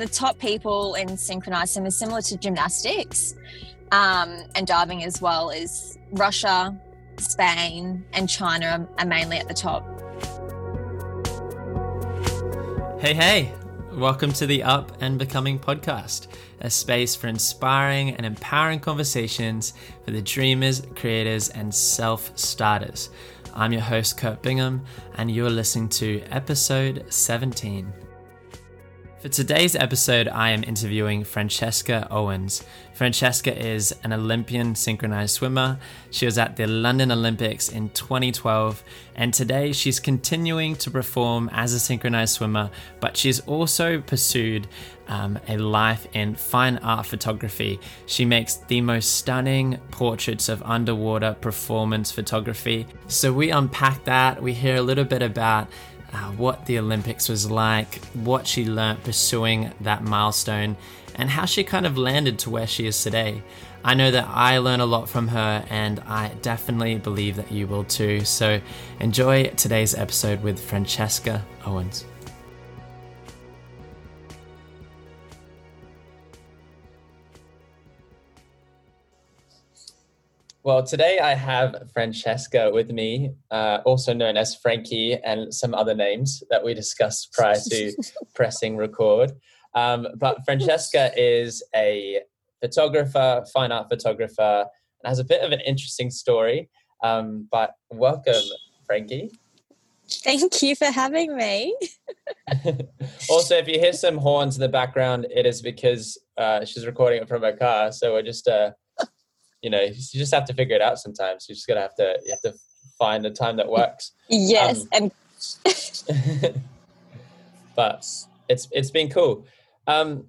the top people in synchronized swim is similar to gymnastics um, and diving as well. Is Russia, Spain, and China are mainly at the top. Hey, hey! Welcome to the Up and Becoming podcast, a space for inspiring and empowering conversations for the dreamers, creators, and self starters. I'm your host, Kurt Bingham, and you're listening to episode 17. For today's episode, I am interviewing Francesca Owens. Francesca is an Olympian synchronized swimmer. She was at the London Olympics in 2012, and today she's continuing to perform as a synchronized swimmer, but she's also pursued um, a life in fine art photography. She makes the most stunning portraits of underwater performance photography. So we unpack that, we hear a little bit about uh, what the Olympics was like, what she learnt pursuing that milestone, and how she kind of landed to where she is today. I know that I learn a lot from her, and I definitely believe that you will too. So enjoy today's episode with Francesca Owens. Well, today I have Francesca with me, uh, also known as Frankie, and some other names that we discussed prior to pressing record. Um, but Francesca is a photographer, fine art photographer, and has a bit of an interesting story. Um, but welcome, Frankie. Thank you for having me. also, if you hear some horns in the background, it is because uh, she's recording it from her car. So we're just uh, you know you just have to figure it out sometimes. You just gotta have to you have to find a time that works. Yes um, and but it's it's been cool. Um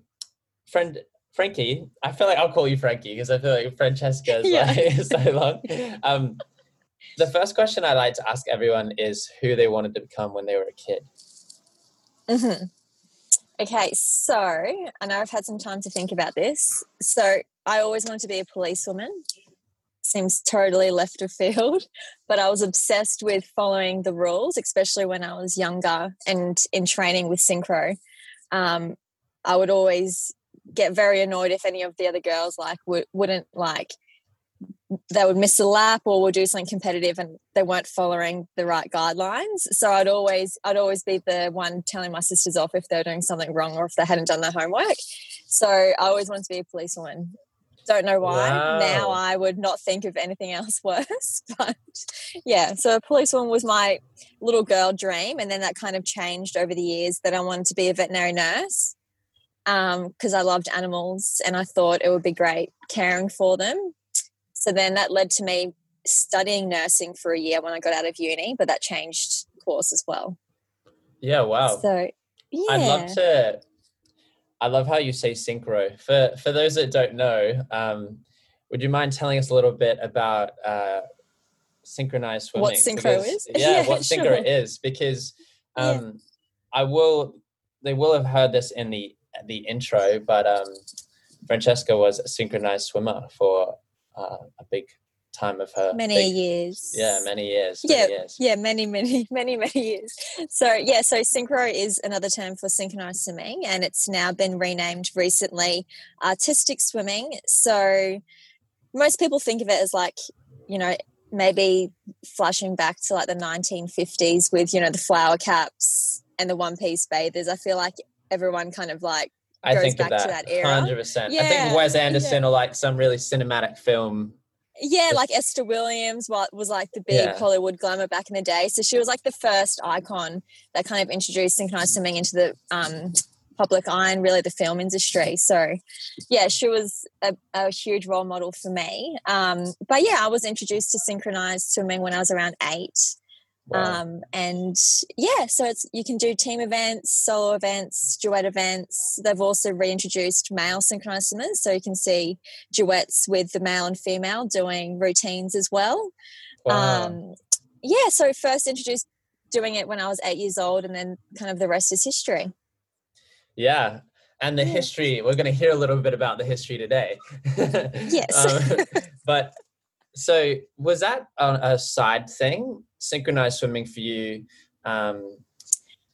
friend frankie i feel like i'll call you frankie because i feel like francesca is yeah. like so long. Um the first question i like to ask everyone is who they wanted to become when they were a kid. Mm-hmm. Okay so i know i've had some time to think about this so I always wanted to be a policewoman. Seems totally left of field, but I was obsessed with following the rules, especially when I was younger and in training with synchro. Um, I would always get very annoyed if any of the other girls like would, wouldn't like they would miss a lap or would do something competitive and they weren't following the right guidelines. So I'd always I'd always be the one telling my sisters off if they were doing something wrong or if they hadn't done their homework. So I always wanted to be a policewoman. Don't know why. Wow. Now I would not think of anything else worse. But yeah, so a policewoman was my little girl dream. And then that kind of changed over the years that I wanted to be a veterinary nurse because um, I loved animals and I thought it would be great caring for them. So then that led to me studying nursing for a year when I got out of uni, but that changed course as well. Yeah, wow. So yeah. I'd love to I love how you say synchro. For for those that don't know, um, would you mind telling us a little bit about uh, synchronized swimming? What synchro because, is? Yeah, yeah what sure. synchro is because um, yeah. I will. They will have heard this in the the intro, but um, Francesca was a synchronized swimmer for uh, a big time of her many big, years. Yeah many years yeah many years. yeah many many many many years. So yeah so synchro is another term for synchronized swimming and it's now been renamed recently artistic swimming. So most people think of it as like you know maybe flashing back to like the 1950s with you know the flower caps and the one piece bathers. I feel like everyone kind of like I think of that, that 100%. Yeah, I think Wes Anderson yeah. or like some really cinematic film yeah, like Esther Williams was like the big yeah. Hollywood glamour back in the day. So she was like the first icon that kind of introduced synchronized swimming into the um, public eye and really the film industry. So yeah, she was a, a huge role model for me. Um, but yeah, I was introduced to synchronized swimming when I was around eight. Wow. Um, and yeah, so it's you can do team events, solo events, duet events. They've also reintroduced male synchronized swimmers, so you can see duets with the male and female doing routines as well. Wow. Um, yeah, so first introduced doing it when I was eight years old, and then kind of the rest is history. Yeah, and the history. We're going to hear a little bit about the history today. yes, um, but so was that a, a side thing synchronized swimming for you um,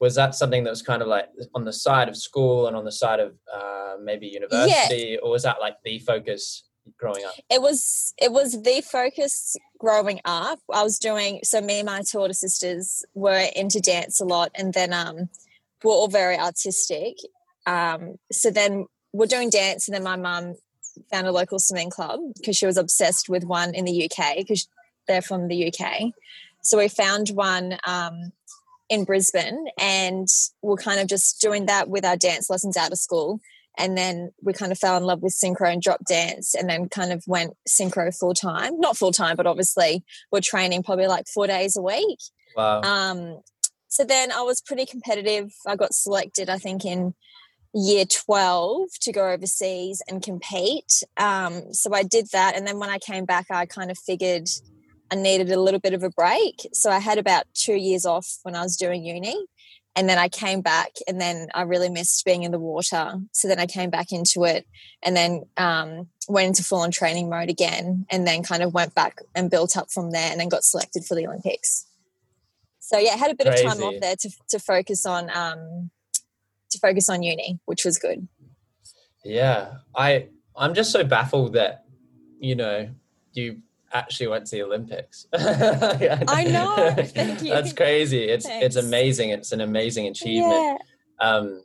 was that something that was kind of like on the side of school and on the side of uh, maybe university, yeah. or was that like the focus growing up? It was it was the focus growing up. I was doing so me and my two older sisters were into dance a lot and then um we're all very artistic. Um so then we're doing dance and then my mum found a local swimming club because she was obsessed with one in the UK because they're from the UK. So we found one um, in Brisbane and we're kind of just doing that with our dance lessons out of school. And then we kind of fell in love with synchro and drop dance and then kind of went synchro full time. Not full time, but obviously we're training probably like four days a week. Wow. Um, so then I was pretty competitive. I got selected, I think, in year 12 to go overseas and compete. Um, so I did that. And then when I came back, I kind of figured I needed a little bit of a break. So I had about two years off when I was doing uni. And then I came back and then I really missed being in the water. So then I came back into it and then um, went into full on training mode again and then kind of went back and built up from there and then got selected for the Olympics. So yeah, I had a bit Crazy. of time off there to, to focus on um, to focus on uni, which was good. Yeah, I I'm just so baffled that you know you actually went to the Olympics. I know. Thank you. That's crazy. It's Thanks. it's amazing. It's an amazing achievement. Yeah. Um,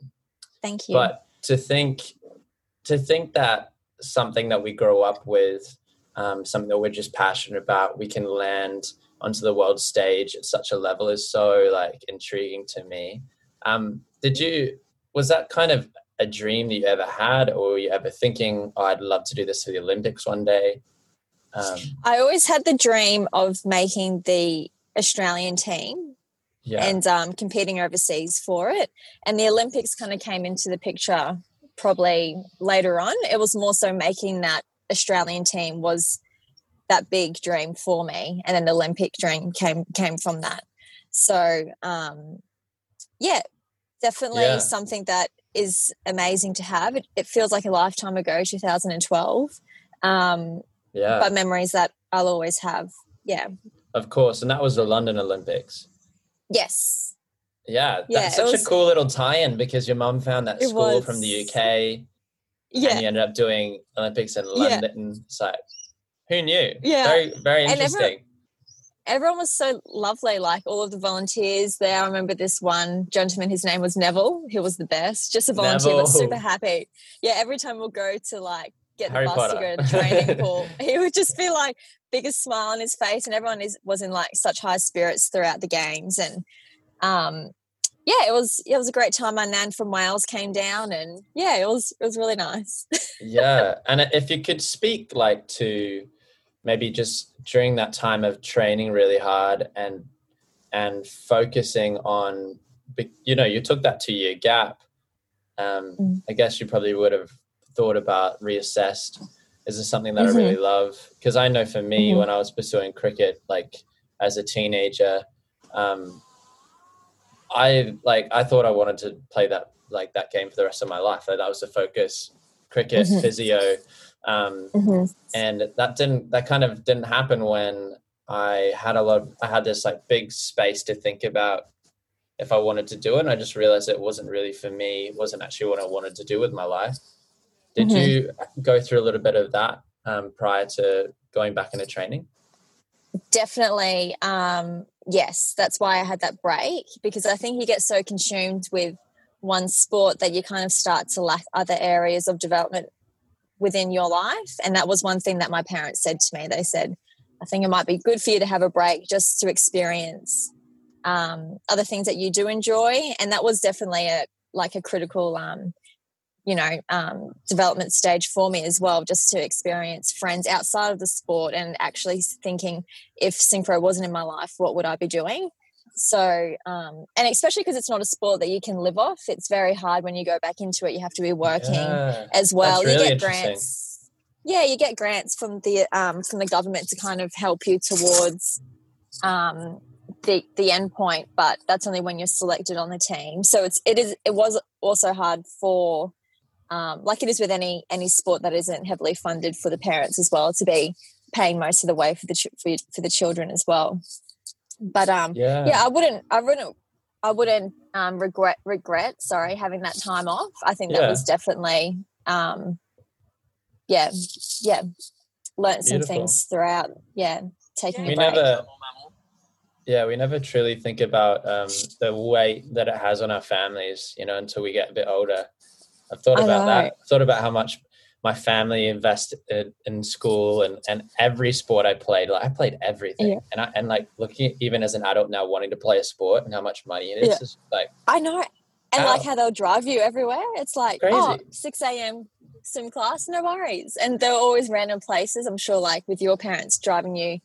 Thank you. But to think to think that something that we grow up with, um, something that we're just passionate about, we can land onto the world stage at such a level is so like intriguing to me. Um, did you was that kind of a dream that you ever had, or were you ever thinking, oh, I'd love to do this for the Olympics one day? Um, I always had the dream of making the Australian team yeah. and um, competing overseas for it. And the Olympics kind of came into the picture probably later on. It was more so making that Australian team was that big dream for me, and then the Olympic dream came came from that. So um, yeah, definitely yeah. something that is amazing to have. It, it, feels like a lifetime ago, 2012. Um, yeah. But memories that I'll always have. Yeah. Of course. And that was the London Olympics. Yes. Yeah. That's yeah, such was, a cool little tie in because your mum found that school was, from the UK. Yeah. And you ended up doing Olympics in London. Yeah. So who knew? Yeah. Very, very interesting everyone was so lovely like all of the volunteers there. I remember this one gentleman his name was neville. He was the best. Just a volunteer neville. but super happy. Yeah every time we'll go to like get Harry the bus Potter. to go to training pool he would just be like biggest smile on his face and everyone is was in like such high spirits throughout the games and um yeah it was it was a great time. My nan from wales came down and yeah it was it was really nice. Yeah and if you could speak like to maybe just during that time of training really hard and and focusing on you know you took that two year gap um, mm. i guess you probably would have thought about reassessed is this something that mm-hmm. i really love because i know for me mm-hmm. when i was pursuing cricket like as a teenager um, i like i thought i wanted to play that like that game for the rest of my life like, that was the focus cricket mm-hmm. physio um, mm-hmm. and that didn't that kind of didn't happen when i had a lot of, i had this like big space to think about if i wanted to do it and i just realized it wasn't really for me it wasn't actually what i wanted to do with my life did mm-hmm. you go through a little bit of that um, prior to going back into training definitely um, yes that's why i had that break because i think you get so consumed with one sport that you kind of start to lack other areas of development within your life. And that was one thing that my parents said to me. They said, I think it might be good for you to have a break just to experience um, other things that you do enjoy. And that was definitely a like a critical um, you know um, development stage for me as well just to experience friends outside of the sport and actually thinking if synchro wasn't in my life what would i be doing so, um, and especially because it's not a sport that you can live off, it's very hard when you go back into it. You have to be working yeah, as well. Really you get grants. Yeah, you get grants from the um, from the government to kind of help you towards um, the the end point, but that's only when you're selected on the team. So it's it is it was also hard for um, like it is with any any sport that isn't heavily funded for the parents as well to be paying most of the way for the for, for the children as well. But um, yeah. yeah, I wouldn't, I wouldn't, I wouldn't um, regret regret sorry having that time off. I think that Yeah. was definitely um, yeah yeah learned some Beautiful. things throughout. Yeah, taking we a break. never yeah we never truly think about um, the weight that it has on our families you know until we get a bit older i've thought about that thought about how much my family invested in school and, and every sport i played like i played everything Yeah. and i and like looking at, even as an adult now wanting to play a sport and how much money it is Yeah. is like I know. And How? like how they'll drive you everywhere. It's like, oh, 6 a.m. swim class, no worries. And there are always random places. I'm sure, like with your parents driving you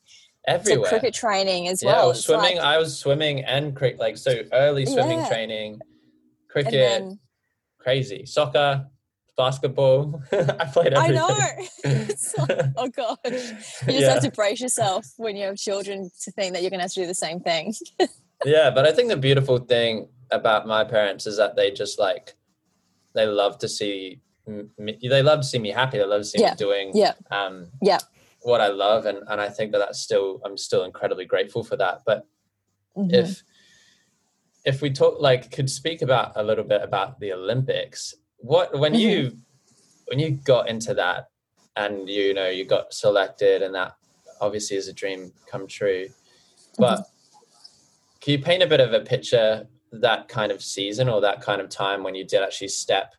everywhere to cricket training as yeah, I well. was It's swimming. like- I was swimming and cricket, like so early swimming training, cricket, then, crazy soccer, basketball. I played I know. Like, oh gosh. You just Yeah. have to brace yourself when you have children to think that you're going to have to do the same thing. yeah, but I think the beautiful thing about my parents is that they just like they love to see me, they love to see me happy. They love to see Yeah. me doing Yeah. um Yeah. what I love, and and I think that that's still I'm still incredibly grateful for that. But Mhm. if if we talk like could speak about a little bit about the olympics what when Mm-hmm. you when you got into that and you know you got selected and that obviously is a dream come true but can you paint a bit of a picture that kind of season or that kind of time when you did actually step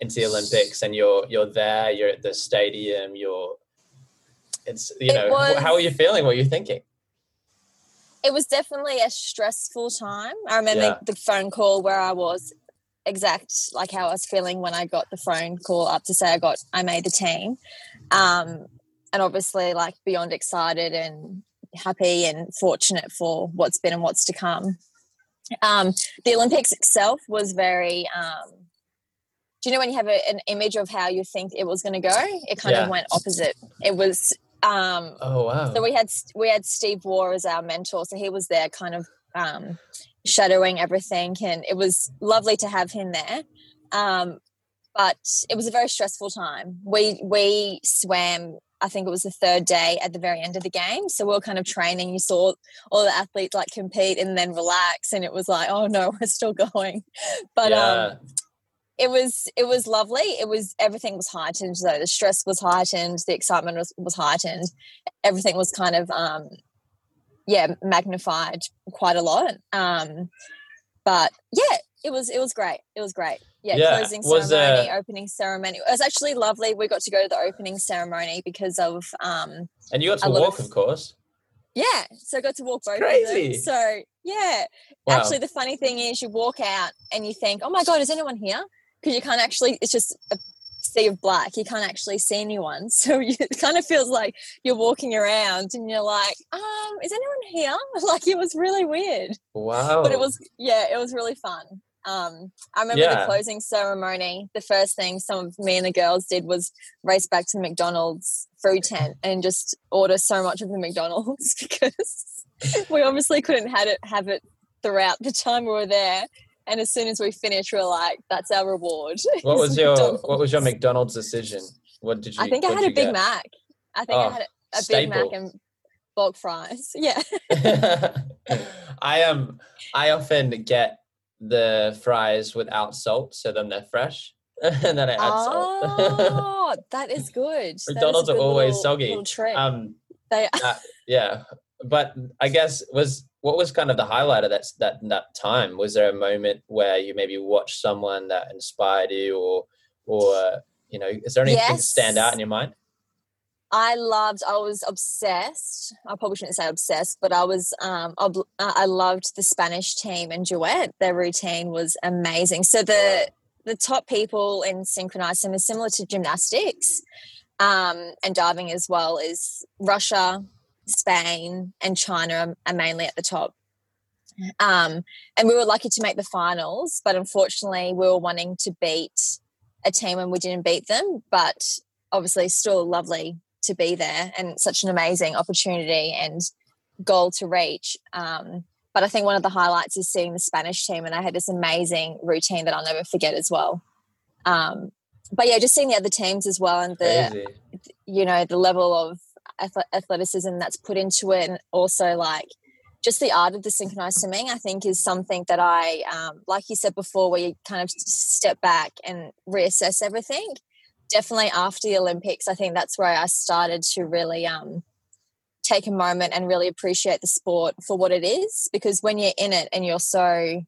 into the olympics and you're you're there you're at the stadium you're it's you It know how are you feeling what are you thinking it was definitely a stressful time. I remember Yeah. the phone call where I was exact like how I was feeling when I got the phone call up to say I got I made the team. Um and obviously like beyond excited and happy and fortunate for what's been and what's to come. Um the Olympics itself was very um do you know when you have a, an image of how you think it was going to go? It kind Yeah. of went opposite. It was um oh wow so we had we had Steve Waugh as our mentor, so he was there, kind of um, shadowing everything, and it was lovely to have him there. Um, but it was a very stressful time. We we swam. I think it was the third day at the very end of the game, so we are kind of training. You saw all the athletes like compete and then relax, and it was like, oh no, we're still going. But yeah. um, it was it was lovely. It was everything was heightened though. The stress was heightened, the excitement was, was heightened. Everything was kind of um yeah, magnified quite a lot. Um but yeah, it was it was great. It was great. Yeah, Yeah, closing was, ceremony, uh, opening ceremony. It was actually lovely. We got to go to the opening ceremony because of um And you got to walk, of- of course. yeah, so I got to walk both of crazy. them. So yeah, Wow. actually, the funny thing is, you walk out and you think, "Oh my god, is anyone here?" Because you can't actually. It's just a sea of black. You can't actually see anyone. So you, it kind of feels like you're walking around and you're like, "Um, is anyone here?" Like it was really weird, wow. but it was yeah, it was really fun. Um, I remember Yeah. the closing ceremony. The first thing some of me and the girls did was race back to McDonald's food tent and just order so much of the McDonald's because we obviously couldn't have it have it throughout the time we were there. And as soon as we finished, we are like, "That's our reward." What was your What was your McDonald's. McDonald's decision? What did you? I think I had a Big get? Mac. I think Oh, I had a, a Big Mac and bulk fries. Yeah. I am. I often get the fries without salt, so then they're fresh, and then I add salt. Oh, that is good. That is McDonald's are always little- soggy. little um, they that- yeah, but I guess was what was kind of the highlight of that that that time? Was there a moment where you maybe watched someone that inspired you, or or you know, is there anything stand out in your mind? I loved. I was obsessed. I probably shouldn't say obsessed, but I was. Um, ob- uh, I loved the Spanish team and duet. Their routine was amazing. So the the top people in synchronized swim is similar to gymnastics, um, and diving as well. Is Russia, Spain, and China are, mainly at the top. Um, and we were lucky to make the finals, but unfortunately, we were wanting to beat a team and we didn't beat them. But obviously, still lovely to be there and such an amazing opportunity and goal to reach. Um, but I think one of the highlights is seeing the Spanish team, and I had this amazing routine that I'll never forget as well. Um, but yeah, just seeing the other teams as well, and the Crazy. you know the level of athleticism that's put into it, and also like just the art of the synchronized swimming, I think, is something that I, um, like you said before, where you kind of step back and reassess everything. Definitely after the Olympics, I think that's where I started to really um, take a moment and really appreciate the sport for what it is. Because when you're in it and you're so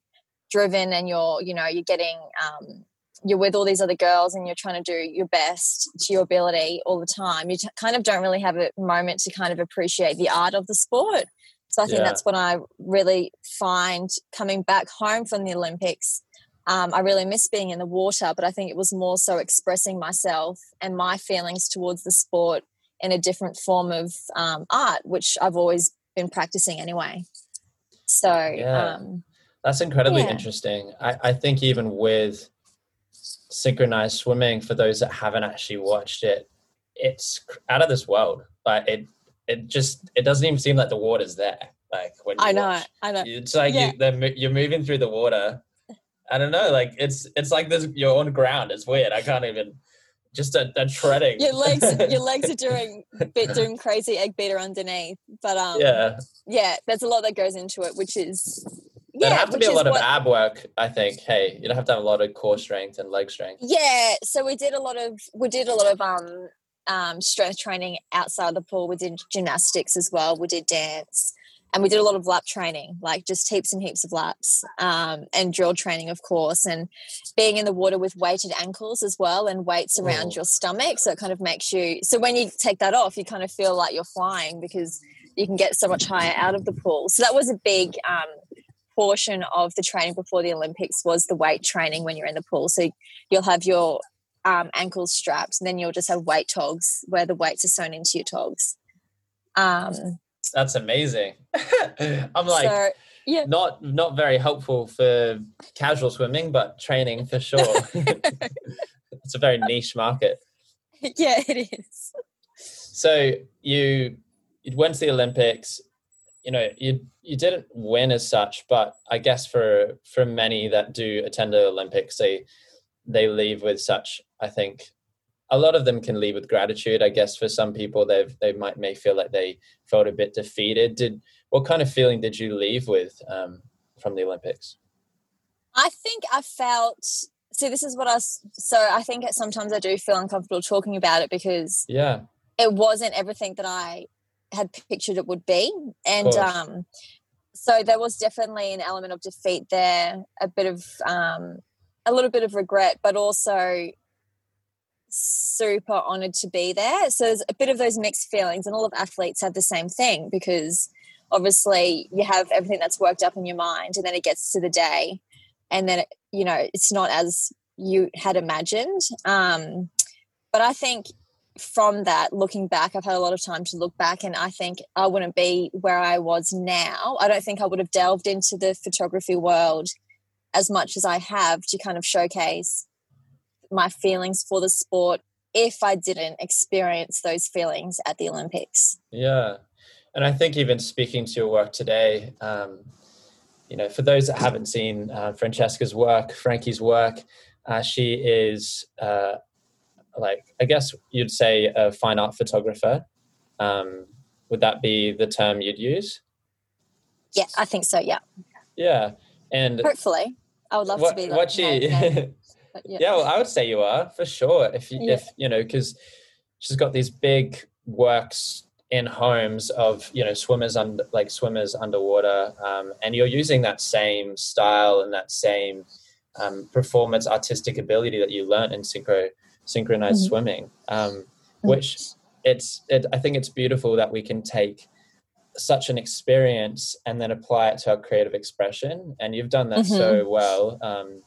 driven and you're, you know, you're getting, um, you're with all these other girls and you're trying to do your best to your ability all the time, you t- kind of don't really have a moment to kind of appreciate the art of the sport. So I think yeah. that's what I really find coming back home from the Olympics. Um, I really miss being in the water, but I think it was more so expressing myself and my feelings towards the sport in a different form of um, art, which I've always been practicing anyway. So, yeah. Um, that's incredibly yeah. interesting. I, I think even with synchronized swimming, for those that haven't actually watched it, it's out of this world. But it it just it doesn't even seem like the water's there. Like when I know, watch. I know. It's like yeah. you, you're moving through the water. I don't know. Like it's it's like this. You're on ground. It's weird. I can't even. Just a, a treading. Your legs, your legs are doing bit doing crazy egg beater underneath. But um, yeah, yeah. There's a lot that goes into it, which is yeah, There'd have to be a lot of what, ab work, I think. Hey, you'd have to have a lot of core strength and leg strength. Yeah, so we did a lot of we did a lot of um um, strength training outside the pool. We did gymnastics as well. We did dance. And we did a lot of lap training, like just heaps and heaps of laps, um, and drill training, of course, and being in the water with weighted ankles as well, and weights around oh. your stomach. So it kind of makes you. So when you take that off, you kind of feel like you're flying because you can get so much higher out of the pool. So that was a big um, portion of the training before the Olympics was the weight training when you're in the pool. So you'll have your um, ankles strapped, and then you'll just have weight togs where the weights are sewn into your togs. Um, That's amazing. I'm like, so, yeah. not not very helpful for casual swimming, but training for sure. it's a very niche market. Yeah, it is. So you you went to the Olympics. You know, you you didn't win as such, but I guess for for many that do attend the Olympics, they they leave with such i think a lot of them can leave with gratitude i guess for some people they they might may feel like they felt a bit defeated. Did what kind of feeling did you leave with um, from the olympics? I think i felt see this is what i so i think sometimes i do feel uncomfortable talking about it because yeah. it wasn't everything that i had pictured it would be and um so there was definitely an element of defeat there a bit of um a little bit of regret, but also super honored to be there. So there's a bit of those mixed feelings, and all of athletes have the same thing because obviously you have everything that's worked up in your mind, and then it gets to the day, and then it, you know it's not as you had imagined. Um, but I think from that, looking back, I've had a lot of time to look back, and I think I wouldn't be where I was now. I don't think I would have delved into the photography world as much as I have to kind of showcase my feelings for the sport if I didn't experience those feelings at the Olympics. Yeah. And I think even speaking to your work today, um, you know, for those that haven't seen uh, Francesca's work, Frankie's work, uh, she is uh, like, I guess you'd say a fine art photographer. Um, would that be the term you'd use? Yeah, I think so. Yeah. Yeah. And hopefully, I would love what, to be. Like, what she? yeah. yeah, well, I would say you are for sure. If you, yeah. if you know, because she's got these big works in homes of you know swimmers under like swimmers underwater, um, and you're using that same style and that same um, performance artistic ability that you learned in synchro synchronized mm-hmm. swimming, um, mm-hmm. which it's it, I think it's beautiful that we can take such an experience and then apply it to our creative expression and you've done that mm-hmm. so well um,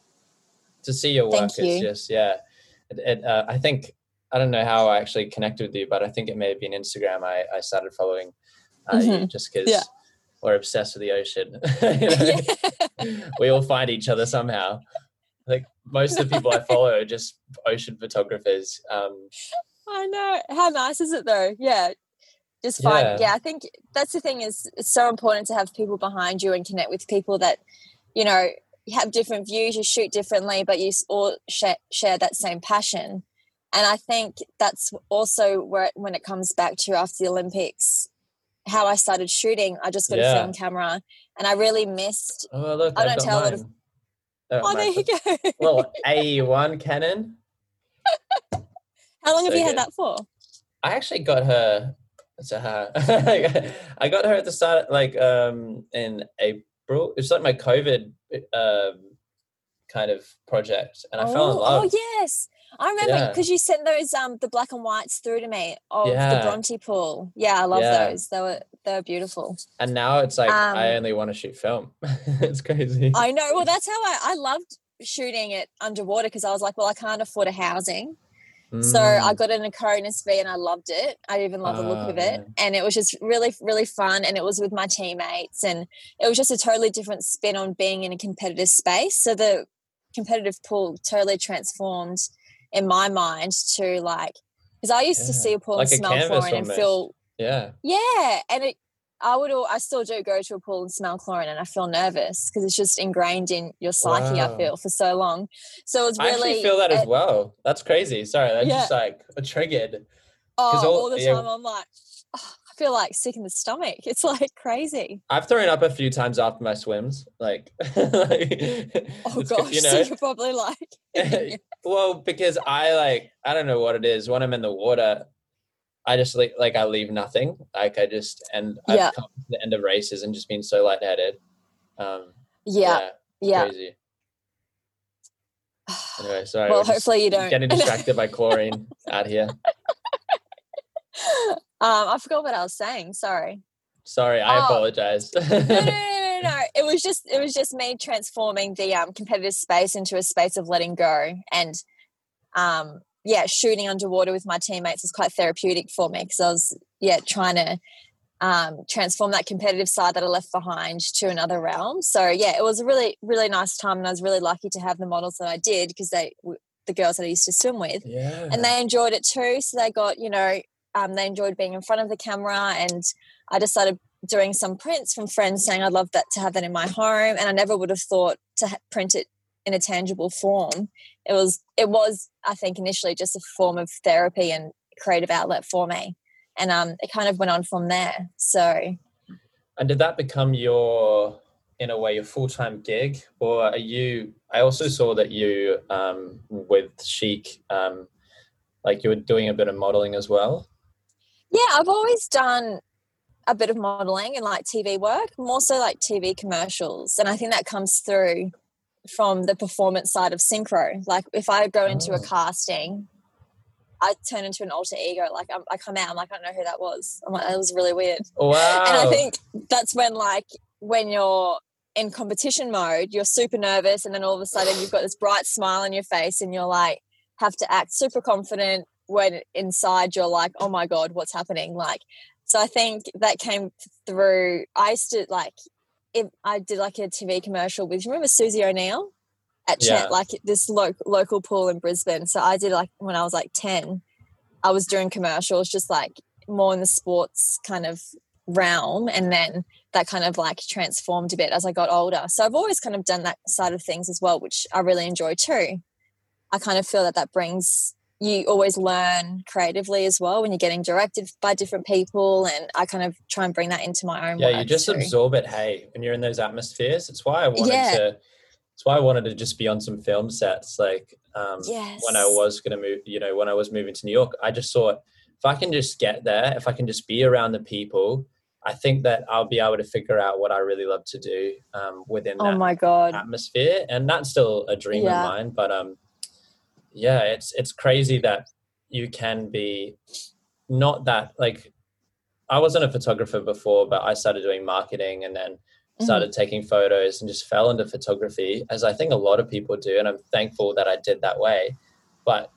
to see your work you. just yeah it, it, uh, i think i don't know how i actually connected with you but i think it may have been instagram i, I started following uh, mm-hmm. you just because yeah. we're obsessed with the ocean we all find each other somehow like most of the people i follow are just ocean photographers um, I know. How nice is it though? Yeah just fine. Yeah. yeah, I think that's the thing is it's so important to have people behind you and connect with people that, you know, have different views, you shoot differently, but you all share, share that same passion. And I think that's also where when it comes back to after the Olympics, how I started shooting. I just got Yeah. a film camera, and I really missed. Oh look, I don't tell a lot of-. Oh, Oh, there you go. Well, A1 Canon. how long have so you had that for? I actually got her. It's a her. I got her at the start, like um in April. It's like my COVID um kind of project, and I fell in Oh, love. Oh yes, I remember Yeah. because you sent those um the black and whites through to me of the Bronte pool. Yeah, I love Yeah. those. They were they were beautiful. And now it's like I Um, only want to shoot film. it's crazy. I know. Well, that's how I I loved shooting it underwater because I was like, well, I can't afford a housing. So I Mm. got an Nikonos V and I loved it. I even love the look Ah, of it. And it was just really, really fun. And it was with my teammates. And it was just a totally different spin on being in a competitive space. So the competitive pool totally transformed in my mind to like, because I used to see a pool Like and smell chlorine and feel, yeah. yeah. And it, I would, al- I still do go to a pool and smell chlorine and I feel nervous because it's just ingrained in your psyche, I feel, for so long. So it's I really, actually feel that as well. That's crazy. Sorry, that's Yeah. just like a triggered. Oh, all- all, the yeah. time I'm like, oh, I feel like sick in the stomach. It's like crazy. I've thrown up a few times after my swims. Like, like Oh gosh, you so know. you're probably like, well, because I like I don't know what it is. When I'm in the water, I just like like I leave nothing. Like I just and I've Yeah. come to the end of races and just been so lightheaded. Um, yeah, yeah. crazy. Anyway, sorry. well, hopefully you don't. Getting distracted by chlorine out here. Um, I forgot what I was saying. Sorry. Sorry, I Oh. apologize. No, no, no, no, no. It was just, it was just me transforming the um, competitive space into a space of letting go, and um, yeah, shooting underwater with my teammates was quite therapeutic for me because I was, yeah, trying to um, transform that competitive side that I left behind to another realm. So yeah, it was a really, really nice time, and I was really lucky to have the models that I did because they, w- the girls that I used to swim with, yeah. and they enjoyed it too. So they got, you know, um, they enjoyed being in front of the camera, and I just started doing some prints from friends saying I'd love that to have that in my home, and I never would have thought to ha- print it in a tangible form. It was, it was, I think, initially just a form of therapy and creative outlet for me, and um, it kind of went on from there. So And did that become your, in a way, your full time gig, or are you? I also saw that you, um, with Chic, um, like you were doing a bit of modeling as well. Yeah, I've always done a bit of modeling and like TV work, more so like TV commercials. And I think that comes through from the performance side of synchro. Like if I go into a Oh. casting, I turn into an alter ego. Like I'm, I come out, I'm like, I don't know who that was. I'm like, that was really weird. Wow! And I think that's when like when you're in competition mode, you're super nervous, and then all of a sudden you've got this bright smile on your face, and you're like have to act super confident when inside you're like, oh my god, what's happening? Like, so I think that came through. I used to like, if I did like a TV commercial with. You remember Susie O'Neill at Ch- Yeah. like this lo- local pool in Brisbane? So I did like when I was like ten. I was doing commercials, just like more in the sports kind of realm and then that kind of like transformed a bit as I got older. So I've always kind of done that side of things as well, which I really enjoy too. I kind of feel that that brings you always learn creatively as well when you're getting directed by different people and I kind of try and bring that into my own yeah, you just too. absorb it. Hey, when you're in those atmospheres, it's why I wanted Yeah. to. It's why I wanted to just be on some film sets. Like um, when I was going to move, you know, when I was moving to New York, I just thought if I can just get there, if I can just be around the people, I think that I'll be able to figure out what I really love to do um, within Oh that my god. atmosphere. And that's still a dream Yeah. of mine. But um, yeah, it's it's crazy that you can be not that like I wasn't a photographer before, but I started doing marketing and then Mhm. started taking photos and just fell into photography as I think a lot of people do. And I'm thankful that I did that way. But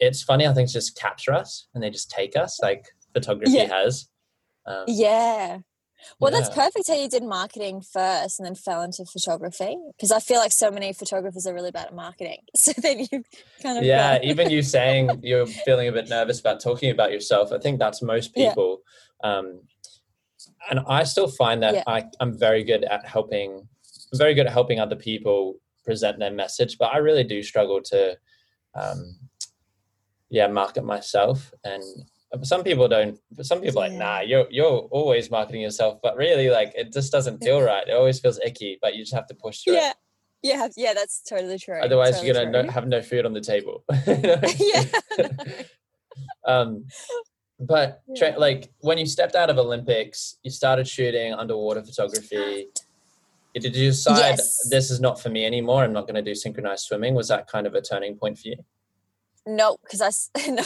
it's funny how things just capture us and they just take us like photography Yeah. has. Um, Yeah. Well, that's perfect how you did marketing first and then fell into photography because I feel like so many photographers are really bad at marketing. So then you kind of yeah even you saying you're feeling a bit nervous about talking about yourself i think that's most Yeah. people um, and i still find that Yeah. I, i'm very good at helping i'm very good at helping other people present their message but i really do struggle to um, yeah market myself and some people don't some people are like nah you're you're always marketing yourself but really like it just doesn't feel right. It always feels icky but you just have to push through yeah. Yeah yeah that's totally true. Otherwise totally you're gonna no, have no food on the table. Yeah. Um but tra- Yeah. like when you stepped out of olympics you started shooting underwater photography. Did you decide Yes. this is not for me anymore i'm not going to do synchronized swimming? Was that kind of a turning point for you? No because i no.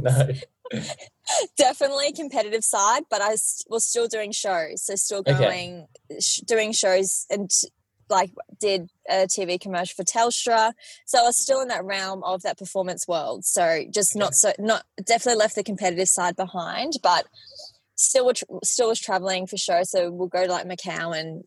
No definitely competitive side but I was still doing shows so still Okay. going sh- doing shows and like did a tv commercial for telstra so i was still in that realm of that performance world so just Okay. not so not definitely left the competitive side behind but still still was traveling for shows so we'll go to like macau and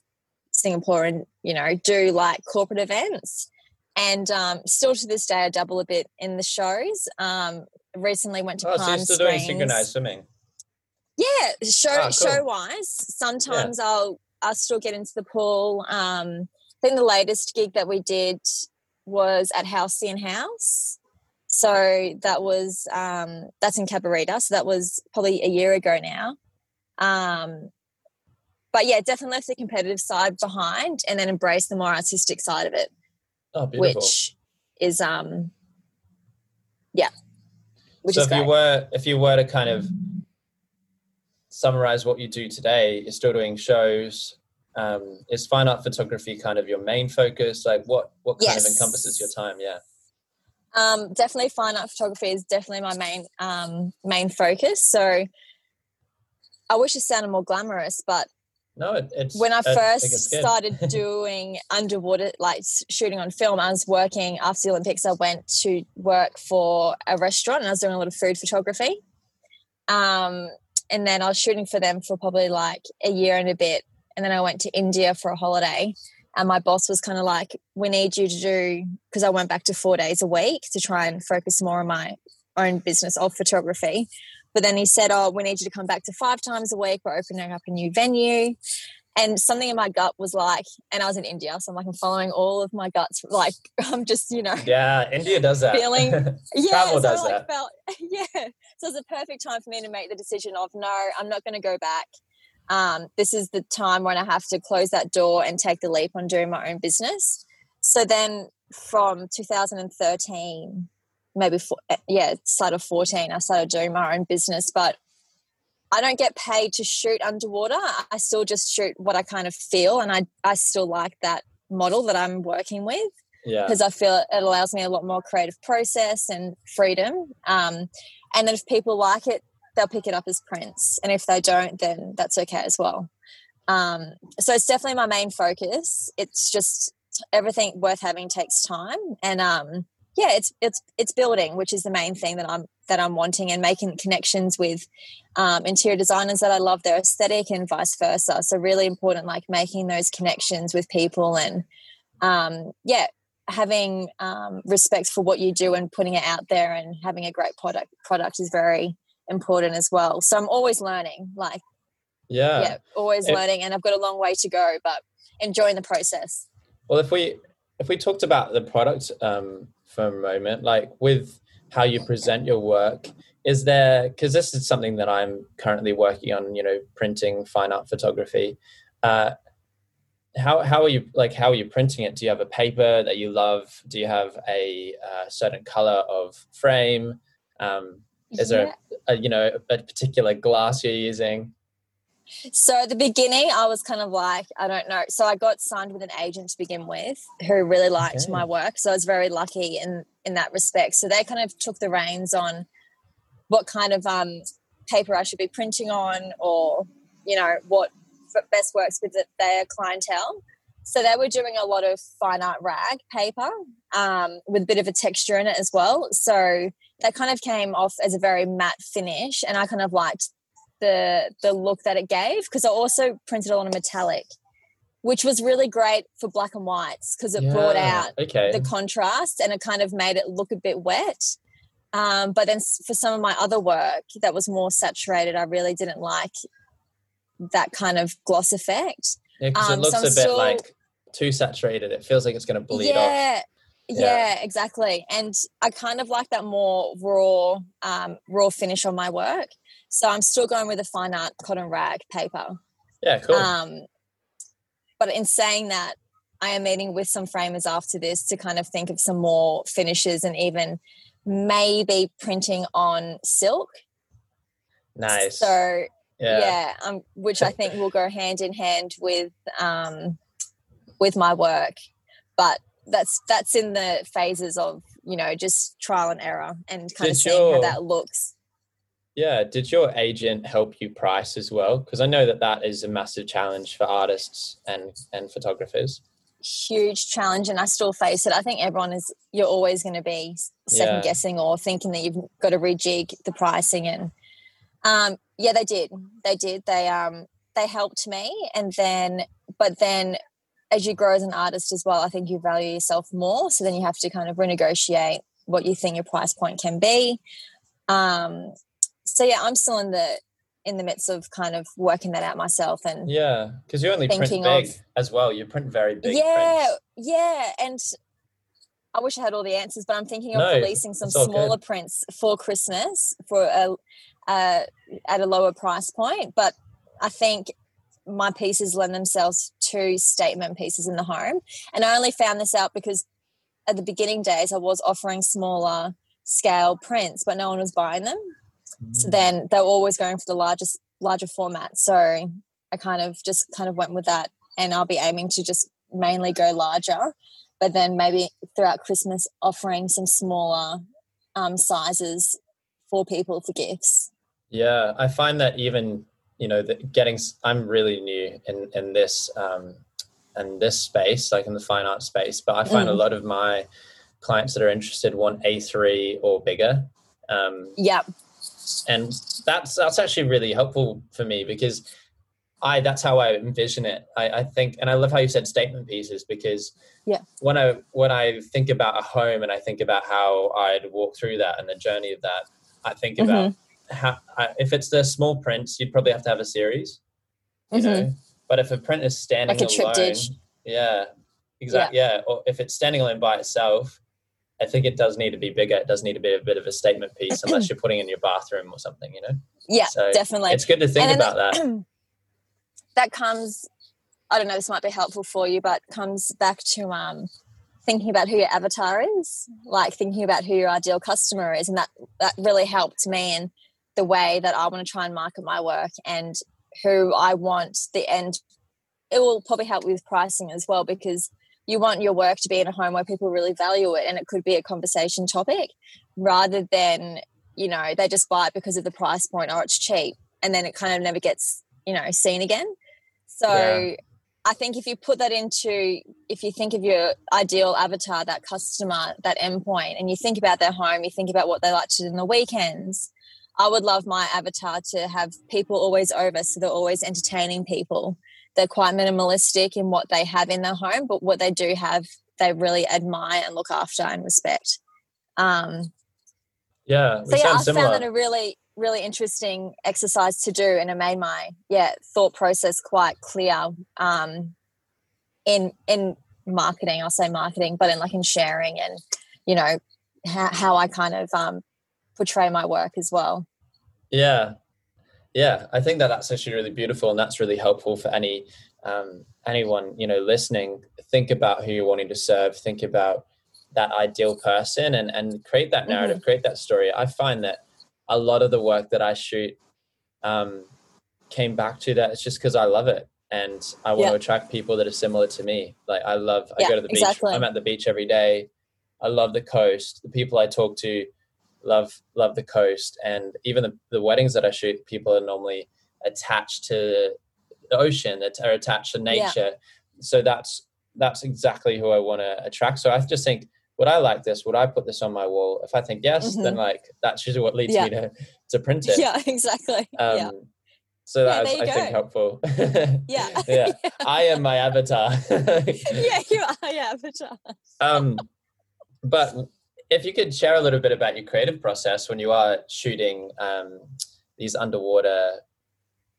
singapore and you know do like corporate events and um, still to this day i double a bit in the shows um, recently went to oh so Palm you're still doing synchronized swimming Yeah, show Ah, cool. show wise. Sometimes I'll I'll still get into the pool. Um, I think the latest gig that we did was at Halcyon House. So that was um, that's in Cabarita. So that was probably a year ago now. Um, but yeah, definitely left the competitive side behind and then embrace the more artistic side of it, oh which is um, yeah, which so is if great. you were if you were to kind of summarize what you do today you're still doing shows. Um, is fine art photography kind of your main focus? Like what what kind of encompasses your time? Yeah. Um, definitely fine art photography is definitely my main um, main focus. So I wish it sounded more glamorous, but no it, it's when I first started doing underwater, like shooting on film, I was working after the Olympics. I went to work for a restaurant and I was doing a lot of food photography. Um, and then I was shooting for them for probably like a year and a bit. And then I went to India for a holiday. And my boss was kind of like, we need you to do, because I went back to four days a week to try and focus more on my own business of photography. But then he said, oh, we need you to come back to five times a week. We're opening up a new venue. And something in my gut was like, and I was in India. So I'm like, I'm following all of my guts. Like, I'm just, you know, yeah india does that Feeling- yeah, Travel so does I like that. felt yeah. So it was a perfect time for me to make the decision of no, I'm not going to go back. Um, this is the time when I have to close that door and take the leap on doing my own business. So then from 2013, maybe four, eh, yeah, start of 14, I started doing my own business, but I don't get paid to shoot underwater. I still just shoot what I kind of feel, and I I still like that model that I'm working with yeah because I feel it allows me a lot more creative process and freedom. Um, and then if people like it, they'll pick it up as prints, and if they don't, then that's okay as well. Um, so it's definitely my main focus. It's just everything worth having takes time, and um, yeah, it's it's it's building, which is the main thing that I'm that I'm wanting, and making connections with um, interior designers that I love their aesthetic, and vice versa. So really important, like making those connections with people, and um, yeah, having um, respect for what you do and putting it out there, and having a great product product is very important as well. So I'm always learning, like yeah yeah, always It- learning, and I've got a long way to go, but enjoying the process. Well, if we if we talked about the product um, for a moment, like with how you present your work, is there because this is something that I'm currently working on, you know, printing fine art photography. Uh, how how are you like? How are you printing it? Do you have a paper that you love? Do you have a uh, certain color of frame? Um, is there a, you know a particular glass you're using? So at the beginning, I was kind of like, I don't know. So I got signed with an agent to begin with, who really liked Okay. my work. So I was very lucky in in that respect. So they kind of took the reins on what kind of um, paper I should be printing on, or you know what best works with their clientele. So they were doing a lot of fine art rag paper um, with a bit of a texture in it as well. So that kind of came off as a very matte finish, and I kind of liked the the look that it gave because I also printed a lot of metallic, which was really great for black and whites because it brought out okay. the contrast and it kind of made it look a bit wet. Um, but then for some of my other work that was more saturated, I really didn't like that kind of gloss effect. Yeah, because it Um, looks so I'm a bit still- like too saturated. It feels like it's going to bleed off. yeah, yeah, yeah, exactly. And I kind of like that more raw, um, raw finish on my work. So I'm still going with a fine art cotton rag paper. Yeah, cool. Um, but in saying that, I am meeting with some framers after this to kind of think of some more finishes and even maybe printing on silk. Nice. So yeah, yeah um, which I think will go hand in hand with um, with my work. But that's that's in the phases of you know just trial and error and kind Did of seeing your, how that looks. Yeah. Did your agent help you price as well? Because I know that that is a massive challenge for artists and and photographers huge challenge and I still face it. I think everyone is you're always going to be second yeah. guessing or thinking that you've got to rejig the pricing and um yeah they did. They did. They um they helped me and then but then as you grow as an artist as well, I think you value yourself more. So then you have to kind of renegotiate what you think your price point can be. Um so yeah, I'm still in the in the midst of kind of working that out myself and yeah because you only print big of, as well you print very big yeah prints. yeah and i wish i had all the answers but i'm thinking of no, releasing some smaller good. prints for christmas for a uh, at a lower price point but i think my pieces lend themselves to statement pieces in the home and i only found this out because at the beginning days i was offering smaller scale prints but no one was buying them so then they're always going for the largest larger format. So I kind of just kind of went with that and I'll be aiming to just mainly go larger, but then maybe throughout Christmas offering some smaller um, sizes for people for gifts. Yeah, I find that even you know that getting I'm really new in in this um, in this space, like in the fine art space, but I find mm. a lot of my clients that are interested want A3 or bigger. Um, yeah and that's that's actually really helpful for me because I that's how I envision it. I, I think, and I love how you said statement pieces because yeah, when I when I think about a home and I think about how I'd walk through that and the journey of that, I think mm-hmm. about how I, if it's the small prints, you'd probably have to have a series, you mm-hmm. know. But if a print is standing like a alone, yeah, exactly, yeah. yeah, or if it's standing alone by itself, I think it does need to be bigger. It does need to be a bit of a statement piece, unless you're putting in your bathroom or something, you know. Yeah, so definitely. It's good to think about that. that comes. I don't know. This might be helpful for you, but comes back to um, thinking about who your avatar is, like thinking about who your ideal customer is, and that that really helped me in the way that I want to try and market my work and who I want the end. It will probably help with pricing as well because you want your work to be in a home where people really value it and it could be a conversation topic rather than you know they just buy it because of the price point or it's cheap and then it kind of never gets you know seen again so yeah. i think if you put that into if you think of your ideal avatar that customer that endpoint and you think about their home you think about what they like to do in the weekends i would love my avatar to have people always over so they're always entertaining people they're quite minimalistic in what they have in their home, but what they do have, they really admire and look after and respect. Um, yeah. So yeah, I similar. found that a really, really interesting exercise to do, and it made my yeah thought process quite clear. Um, in in marketing, I'll say marketing, but in like in sharing and you know how, how I kind of um, portray my work as well. Yeah, yeah i think that that's actually really beautiful and that's really helpful for any um, anyone you know listening think about who you're wanting to serve think about that ideal person and and create that narrative mm-hmm. create that story i find that a lot of the work that i shoot um, came back to that it's just because i love it and i want yeah. to attract people that are similar to me like i love yeah, i go to the exactly. beach i'm at the beach every day i love the coast the people i talk to love love the coast and even the, the weddings that i shoot people are normally attached to the ocean that are attached to nature yeah. so that's that's exactly who i want to attract so i just think would i like this would i put this on my wall if i think yes mm-hmm. then like that's usually what leads yeah. me to to print it yeah exactly um, yeah. So that yeah, was, I go. think, helpful. yeah. yeah. I am my avatar. yeah, you are your avatar. um, but if you could share a little bit about your creative process when you are shooting um, these underwater,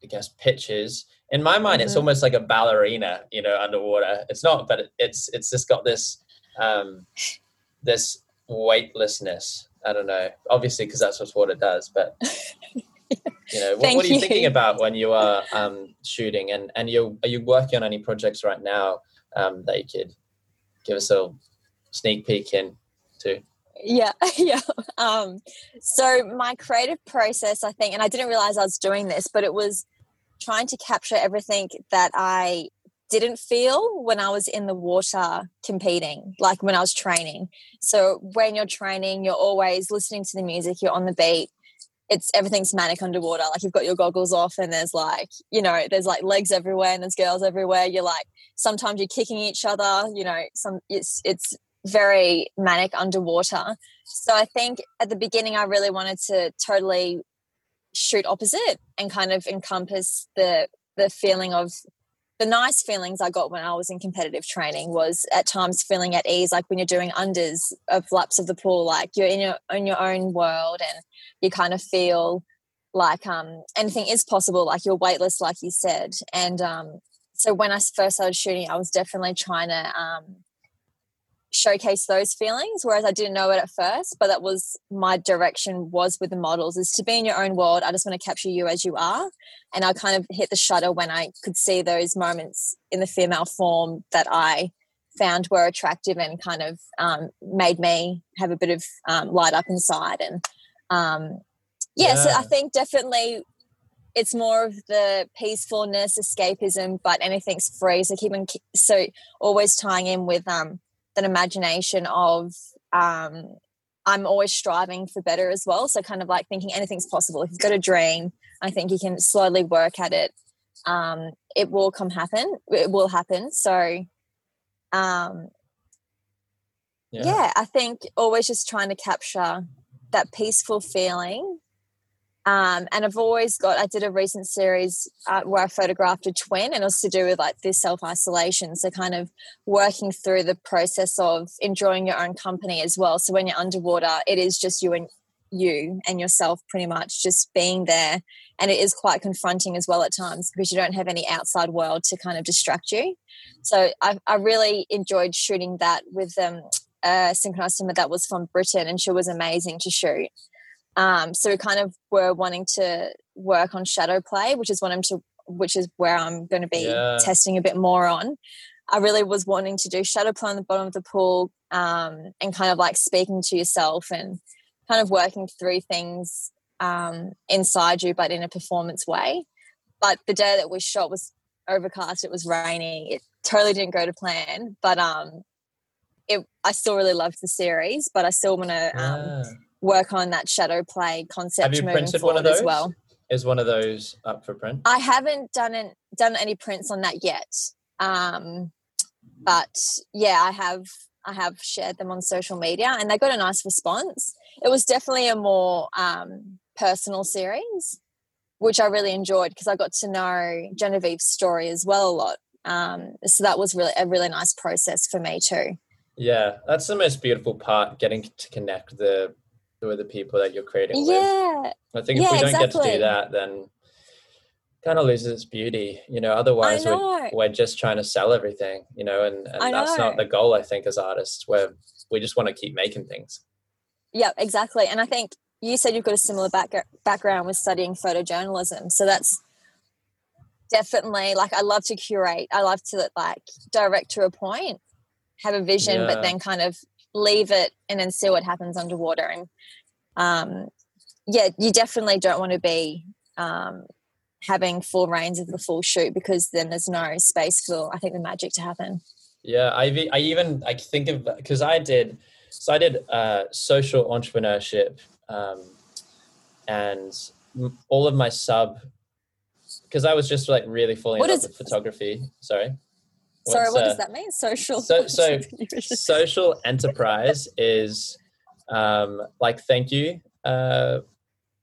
I guess, pictures. In my mind, mm-hmm. it's almost like a ballerina, you know, underwater. It's not, but it's it's just got this. Um, this weightlessness. I don't know. Obviously, because that's what water does. But you know, what, what, are you, you, thinking about when you are um, shooting? And and you are you working on any projects right now um, that you could give us a sneak peek in to? Yeah, yeah. Um, so my creative process, I think, and I didn't realize I was doing this, but it was trying to capture everything that I didn't feel when I was in the water competing, like when I was training. So when you're training, you're always listening to the music, you're on the beat. It's everything's manic underwater. Like you've got your goggles off and there's like, you know, there's like legs everywhere and there's girls everywhere. You're like sometimes you're kicking each other, you know, some it's it's very manic underwater. So I think at the beginning I really wanted to totally shoot opposite and kind of encompass the the feeling of the nice feelings I got when I was in competitive training was at times feeling at ease, like when you're doing unders of laps of the pool, like you're in your in your own world and you kind of feel like um, anything is possible, like you're weightless, like you said. And um, so when I first started shooting, I was definitely trying to um, showcase those feelings whereas i didn't know it at first but that was my direction was with the models is to be in your own world. I just want to capture you as you are. And i kind of hit the shutter when i could see those moments in the female form that i found were attractive and kind of um, made me have a bit of um, light up inside. And um, yeah, yeah so i think definitely it's more of the peacefulness escapism but anything's free. So keeping so always tying in with um that imagination of um, I'm always striving for better as well. So kind of like thinking anything's possible. If you've got a dream, I think you can slowly work at it. Um, it will come happen. It will happen. So um, yeah. yeah, I think always just trying to capture that peaceful feeling um, and I've always got, I did a recent series uh, where I photographed a twin and it was to do with like this self isolation. So, kind of working through the process of enjoying your own company as well. So, when you're underwater, it is just you and you and yourself pretty much just being there. And it is quite confronting as well at times because you don't have any outside world to kind of distract you. So, I, I really enjoyed shooting that with um, a synchronized swimmer that was from Britain and she was amazing to shoot. Um, so we kind of were wanting to work on shadow play, which is what I'm to, which is where I'm going to be yeah. testing a bit more on. I really was wanting to do shadow play on the bottom of the pool um, and kind of like speaking to yourself and kind of working through things um, inside you, but in a performance way. But the day that we shot was overcast. It was raining. It totally didn't go to plan, but um, it. I still really loved the series, but I still want to um, yeah work on that shadow play concept Have you printed one of those? as well. Is one of those up for print? I haven't done an, done any prints on that yet, um, but yeah, I have I have shared them on social media, and they got a nice response. It was definitely a more um, personal series, which I really enjoyed because I got to know Genevieve's story as well a lot. Um, so that was really a really nice process for me too. Yeah, that's the most beautiful part, getting to connect the with the people that you're creating yeah. with. I think if yeah, we don't exactly. get to do that, then kind of loses its beauty. You know, otherwise know. We're, we're just trying to sell everything, you know, and, and that's not the goal, I think, as artists, where we just want to keep making things. Yeah, exactly. And I think you said you've got a similar back- background with studying photojournalism. So that's definitely like I love to curate. I love to like direct to a point, have a vision, yeah. but then kind of leave it and then see what happens underwater. And um, yeah, you definitely don't want to be um, having full reins of the full shoot because then there's no space for I think the magic to happen. Yeah, I I even I think of because I did so I did uh, social entrepreneurship um, and all of my sub because I was just like really falling what in love with photography. Sorry. Sorry, what uh, does that mean? Social. So, so social enterprise is um, like thank you. Uh,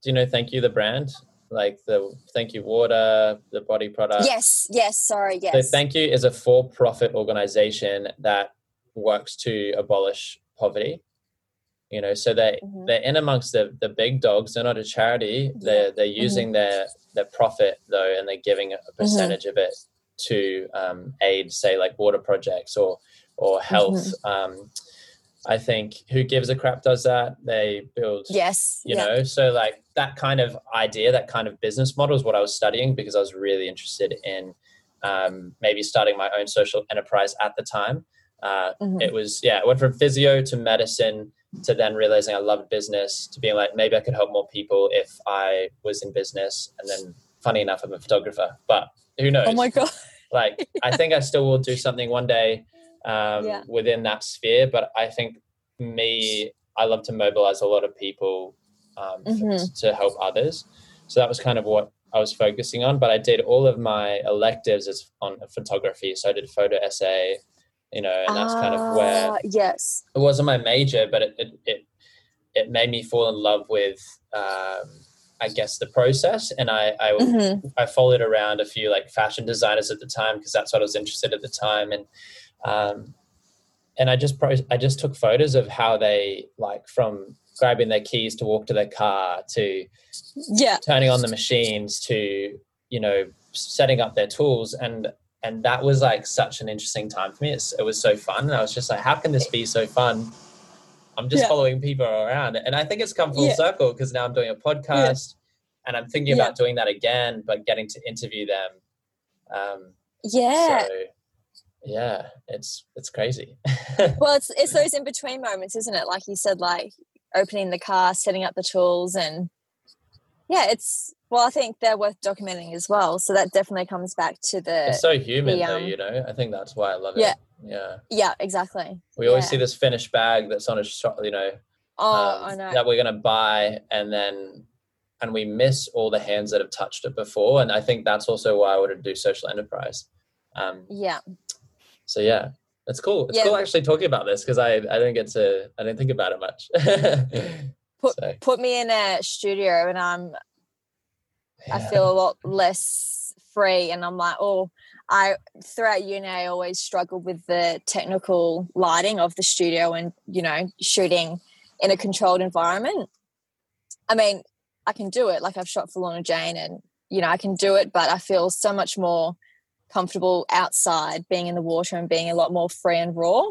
do you know thank you the brand? Like the thank you water, the body product. Yes, yes. Sorry, yes. So thank you is a for-profit organization that works to abolish poverty. You know, so they mm-hmm. they're in amongst the the big dogs. They're not a charity. They're they're mm-hmm. using mm-hmm. their their profit though, and they're giving a mm-hmm. percentage mm-hmm. of it to um, aid, say, like water projects or or health mm-hmm. um, I think who gives a crap does that. They build, yes, you yeah. know, so like that kind of idea, that kind of business model is what I was studying because I was really interested in um, maybe starting my own social enterprise at the time. Uh, Mhm. It was, yeah, it went from physio to medicine to then realizing I loved business to being like, maybe I could help more people if I was in business. And then, funny enough, I'm a photographer, but who knows? Oh my god. like i think i still will do something one day um, Yeah. within that sphere but i think me i love to mobilize a lot of people um, Mhm. to help others so that was kind of what i was focusing on but i did all of my electives as on photography so i did photo essay you know and that's kind of where Ah, yes. it wasn't my major, but it it it, it made me fall in love with um, I guess the process, and I I, Mhm. I followed around a few like fashion designers at the time because that's what I was interested at the time, and um, and I just pro- I just took photos of how they like from grabbing their keys to walk to their car to Yeah. turning on the machines to you know setting up their tools and and that was like such an interesting time for me it's, it was so fun and i was just like how can this be so fun i'm just Yeah. following people around and i think it's come full Yeah. circle because now i'm doing a podcast and i'm thinking Yeah. about doing that again but getting to interview them um Yeah. so yeah it's it's crazy well, it's it's those in between moments, isn't it? Like you said, like opening the car, setting up the tools, and yeah, it's well, I think they're worth documenting as well. So that definitely comes back to the it's so human the, though um, you know i think that's why i love it Yeah. Yeah yeah, exactly. we always Yeah. see this finished bag that's on a shop you know Oh, um, I know. that we're going to buy and then and we miss all the hands that have touched it before and i think that's also why i want to do social enterprise um, Yeah, so yeah it's cool it's Yeah. cool actually talking about this because i i didn't get to i didn't think about it much Put- So, put me in a studio, and I'm I feel a lot less free, and I'm like, oh, I throughout uni I always struggled with the technical lighting of the studio, and you know, shooting in a controlled environment. I mean, I can do it. Like I've shot for Lorna Jane, and you know, I can do it, but I feel so much more comfortable outside, being in the water and being a lot more free and raw.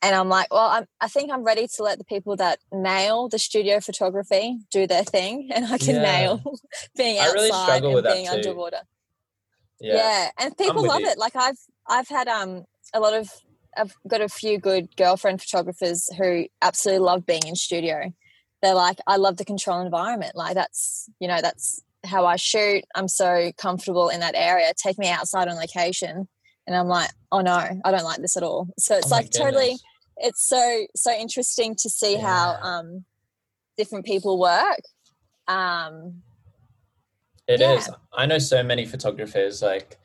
And I'm like, well, I'm, I think I'm ready to let the people that nail the studio photography do their thing, and I can Yeah. nail being outside really and being underwater. Yeah. Yeah. and people love you. it. Like I've I've had um a lot of I've got a few good girlfriend photographers who absolutely love being in studio. They're like, I love the control environment. Like that's you know that's how I shoot. I'm so comfortable in that area. Take me outside on location, and I'm like, oh no, I don't like this at all. So it's Oh like totally. It's so so interesting to see how um different people work. Um, It is. Yeah. I know so many photographers. Like,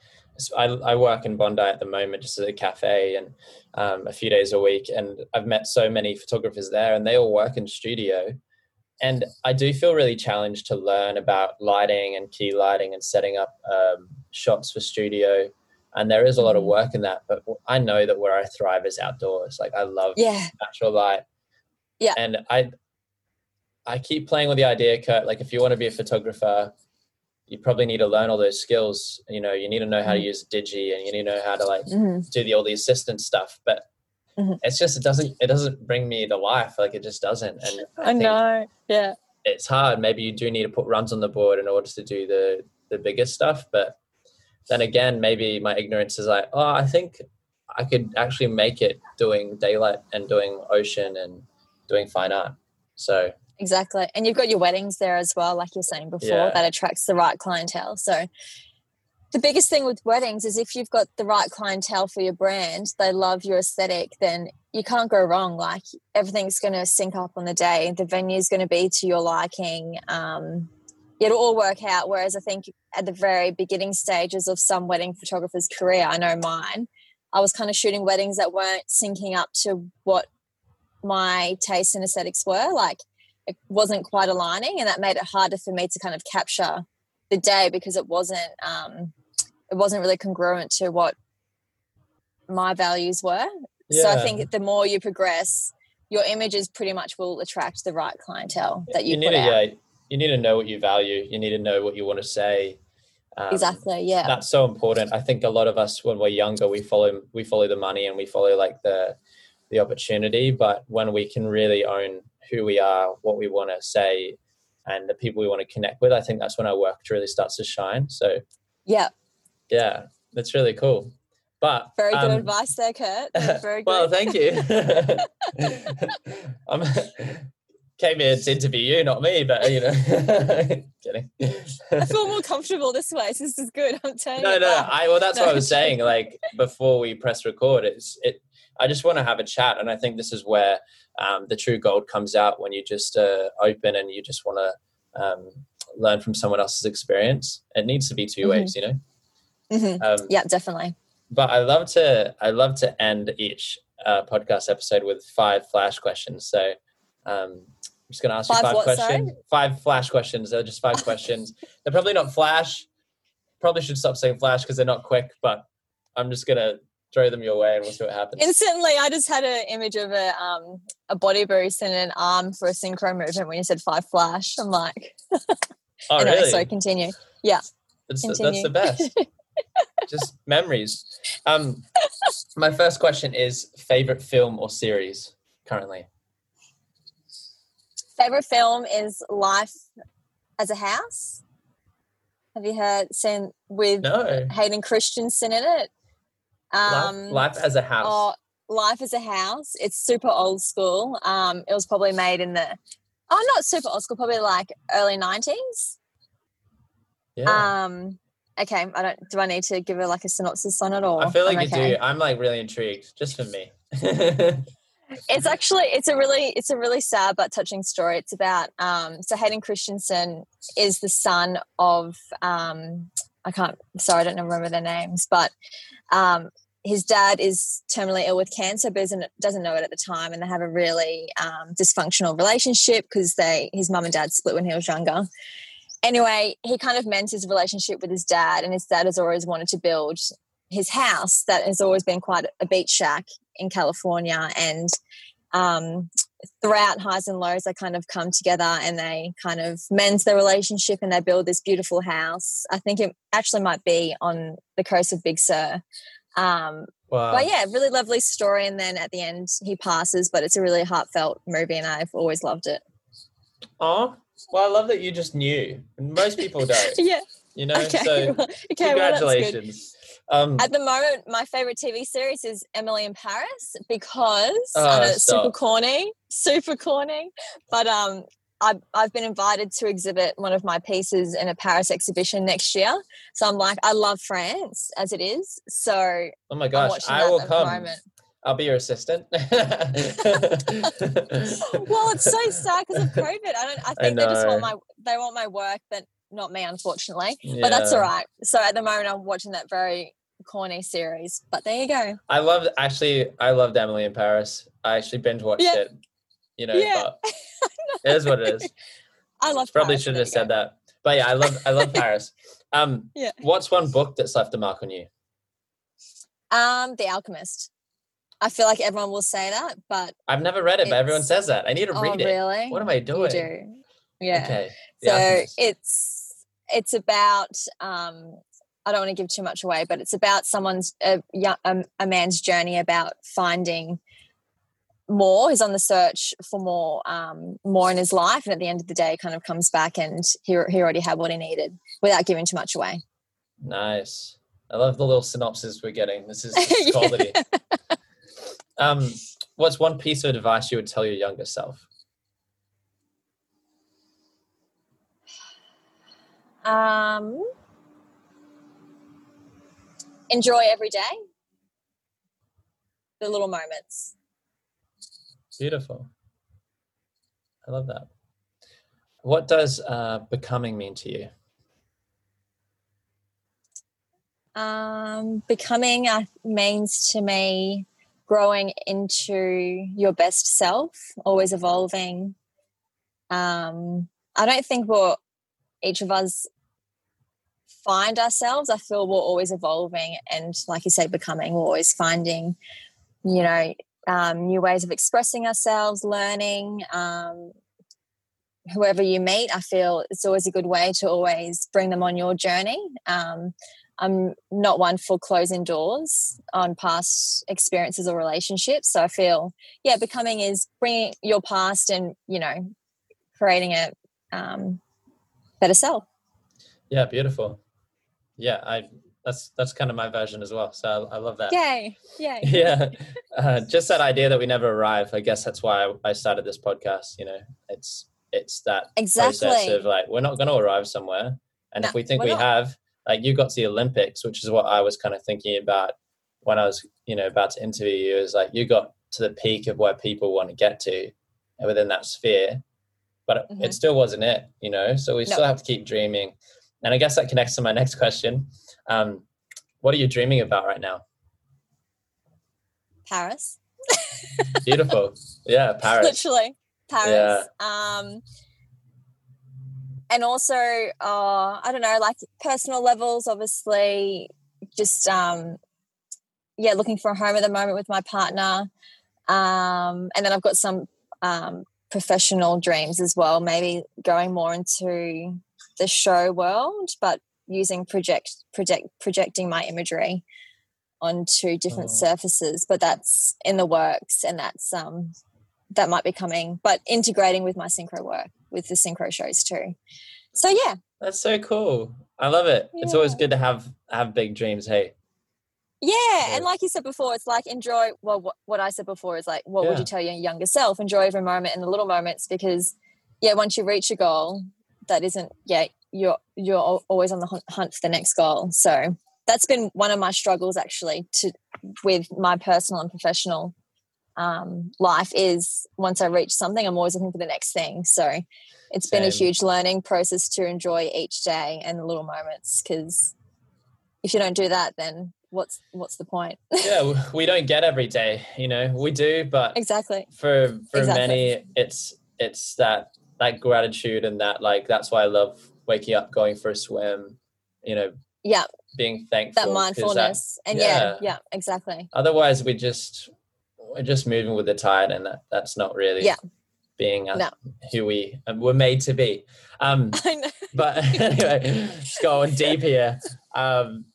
I, I work in Bondi at the moment, just at a cafe, and um, a few days a week. And I've met so many photographers there, and they all work in studio. And I do feel really challenged to learn about lighting and key lighting and setting up um, shots for studio. And there is a lot of Mhm. work in that, but I know that where I thrive is outdoors. Like I love yeah, natural light. Yeah. And I I keep playing with the idea, Kurt, like if you want to be a photographer, you probably need to learn all those skills. You know, you need to know how to Mhm. use Digi and you need to know how to like Mhm. do the all the assistant stuff. But Mhm. it's just it doesn't it doesn't bring me to life. Like it just doesn't. And I, I know. Yeah. it's hard. Maybe you do need to put runs on the board in order to do the the biggest stuff. But then again, maybe my ignorance is like, oh, I think I could actually make it doing daylight and doing ocean and doing fine art. So Exactly. And you've got your weddings there as well, like you're saying before, Yeah. that attracts the right clientele. So the biggest thing with weddings is if you've got the right clientele for your brand, they love your aesthetic, then you can't go wrong. Like everything's going to sync up on the day. The venue's going to be to your liking. Um, it'll all work out. Whereas I think at the very beginning stages of some wedding photographer's career, I know mine, I was kind of shooting weddings that weren't syncing up to what my taste and aesthetics were. Like it wasn't quite aligning, and that made it harder for me to kind of capture the day because it wasn't um, it wasn't really congruent to what my values were. So I think the more you progress, your images pretty much will attract the right clientele that you, need put to out. yeah, you need to know what you value. You need to know what you want to say. Um, exactly. Yeah. That's so important. I think a lot of us when we're younger, we follow we follow the money and we follow like the the opportunity. But when we can really own who we are, what we want to say, and the people we want to connect with, I think that's when our work really starts to shine. So, yeah, yeah, that's really cool. But very good um, advice there, Kurt. Very good. well, thank you. I'm came here to interview you, not me, but you know, kidding. I feel more comfortable this way. So this is good. I'm telling no, you. No, no, I well, that's no. what I was saying. Like before we press record, it's it. I just want to have a chat, and I think this is where um, the true gold comes out when you just uh, open and you just want to um, learn from someone else's experience. It needs to be 2 mm-hmm. ways, you know. Mm-hmm. Um, yeah, definitely. But I love to I love to end each uh, podcast episode with five flash questions. So um, I'm just going to ask five you five what, questions. Sorry? Five flash questions. They're just five questions. They're probably not flash. Probably should stop saying flash because they're not quick. But I'm just going to throw them your way and we'll see what happens. Instantly, I just had an image of a um a body boost and an arm for a synchro movement when you said five flash. I'm like, oh anyway, really? So continue. Yeah, that's continue. The, that's the best. just memories. Um, my first question is favorite film or series currently. Favorite film is Life as a House. Have you heard seen with no. Hayden Christensen in it? Um, Life, Life as a House. Oh, Life as a House. It's super old school. Um, it was probably made in the oh, not super old school, probably like early nineties. Yeah. Um. Okay. I don't. Do I need to give her like a synopsis on it, or I feel like I'm you okay? do. I'm like really intrigued, just for me. it's actually it's a really it's a really sad but touching story. It's about um, so Hayden Christensen is the son of um, I can't sorry I don't remember their names, but um, his dad is terminally ill with cancer, but doesn't doesn't know it at the time, and they have a really um, dysfunctional relationship because they his mum and dad split when he was younger. Anyway, he kind of mends his relationship with his dad, and his dad has always wanted to build his house that has always been quite a beach shack in California. And um, throughout highs and lows, they kind of come together and they kind of mend their relationship and they build this beautiful house. I think it actually might be on the coast of Big Sur. Um, wow. But yeah, really lovely story. And then at the end, he passes, but it's a really heartfelt movie and I've always loved it. Oh, well, I love that you just knew. Most people don't. yeah. You know, okay. so okay, congratulations. Well, um, At the moment, my favorite TV series is Emily in Paris because oh, it's super corny, super corny. But um, I've, I've been invited to exhibit one of my pieces in a Paris exhibition next year. So I'm like, I love France as it is. So oh my gosh, I will come. I'll be your assistant. well, it's so sad because of COVID. I don't. I think I they just want my they want my work, but not me, unfortunately. Yeah. But that's all right. So at the moment, I'm watching that very corny series. But there you go. I loved actually. I loved Emily in Paris. I actually binge watched yeah. it. You know, yeah. but it is what it is. I love. Probably Paris, should have said that. But yeah, I love. I love Paris. Um, yeah. What's one book that's left a mark on you? Um, The Alchemist. I feel like everyone will say that, but I've never read it. But everyone says that. I need to oh, read it. Really? What am I doing? Do. Yeah. Okay. The so Alchemist. it's it's about um I don't want to give too much away, but it's about someone's a, a, a man's journey about finding more. He's on the search for more, um, more in his life, and at the end of the day, kind of comes back and he he already had what he needed without giving too much away. Nice. I love the little synopsis we're getting. This is, quality. um, what's one piece of advice you would tell your younger self? Um, enjoy every day, the little moments. Beautiful. I love that. What does uh, becoming mean to you? Um, becoming uh, means to me growing into your best self, always evolving. Um, I don't think what each of us find ourselves, I feel we're always evolving and, like you say, becoming. We're always finding, you know, um, new ways of expressing ourselves, learning. Um, whoever you meet, I feel it's always a good way to always bring them on your journey. Um, I'm not one for closing doors on past experiences or relationships. So I feel, yeah, becoming is bringing your past and you know creating a um, better self. Yeah, beautiful. Yeah, I that's that's kind of my version as well. So I, I love that. Yay! Yay! yeah, uh, just that idea that we never arrive. I guess that's why I, I started this podcast. You know, it's it's that exactly. process of like we're not going to arrive somewhere, and no, if we think we not. have, like you got to the Olympics, which is what I was kind of thinking about when I was you know about to interview you. Is like you got to the peak of where people want to get to within that sphere, but mm-hmm. it still wasn't it. You know, so we no. still have to keep dreaming. And I guess that connects to my next question. Um, what are you dreaming about right now? Paris. Beautiful. Yeah, Paris. Literally, Paris. Yeah. Um, and also, uh, I don't know, like personal levels, obviously, just, um, yeah, looking for a home at the moment with my partner. Um, and then I've got some um, professional dreams as well, maybe going more into the show world, but using project project projecting my imagery onto different oh. surfaces but that's in the works and that's um that might be coming but integrating with my synchro work with the synchro shows too so yeah that's so cool i love it yeah. it's always good to have have big dreams hey yeah, and like you said before, it's like enjoy. Well, what, what I said before is like, what yeah. would you tell your younger self? Enjoy every moment and the little moments because, yeah, once you reach a goal, that isn't yeah you're you're always on the hunt for the next goal. So that's been one of my struggles actually to with my personal and professional um, life is once I reach something, I'm always looking for the next thing. So it's Same. been a huge learning process to enjoy each day and the little moments because if you don't do that, then what's what's the point? yeah, we don't get every day, you know. We do, but exactly for for exactly. many, it's it's that that gratitude and that like that's why I love waking up, going for a swim, you know, yeah, being thankful. That mindfulness. That, and yeah, yeah, yeah, exactly. Otherwise we just we're just moving with the tide and that, that's not really yeah. being uh, no. who we were made to be. Um but anyway, going deep here. Um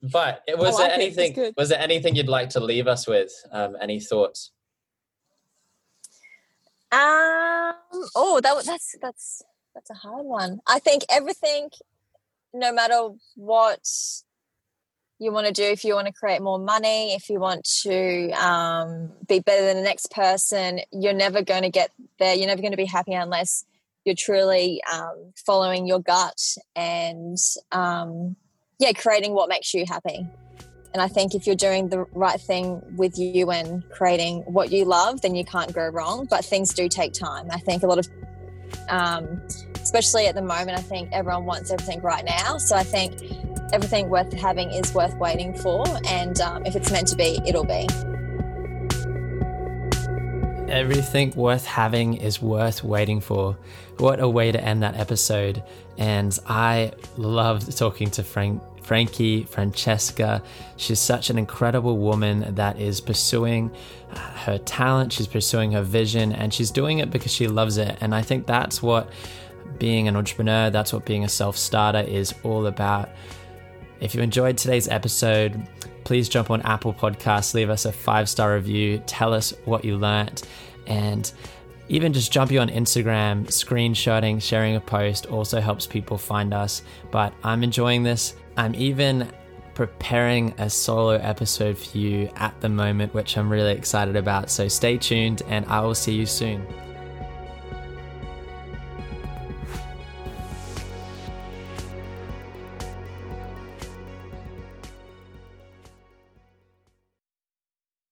but it was like there anything was there anything you'd like to leave us with? Um, any thoughts? Um oh that that's that's that's a hard one. I think everything, no matter what you want to do, if you want to create more money, if you want to um, be better than the next person, you're never going to get there. You're never going to be happy unless you're truly um, following your gut and, um, yeah, creating what makes you happy. And I think if you're doing the right thing with you and creating what you love, then you can't go wrong. But things do take time. I think a lot of um, especially at the moment, I think everyone wants everything right now. So I think everything worth having is worth waiting for. And um, if it's meant to be, it'll be. Everything worth having is worth waiting for. What a way to end that episode. And I loved talking to Frank Frankie, Francesca. She's such an incredible woman that is pursuing uh, her talent, she's pursuing her vision, and she's doing it because she loves it. And I think that's what being an entrepreneur, that's what being a self starter is all about. If you enjoyed today's episode, please jump on Apple Podcasts, leave us a five star review, tell us what you learnt, and even just jump you on Instagram, screenshotting, sharing a post also helps people find us. But I'm enjoying this. I'm even preparing a solo episode for you at the moment, which I'm really excited about. So stay tuned and I will see you soon.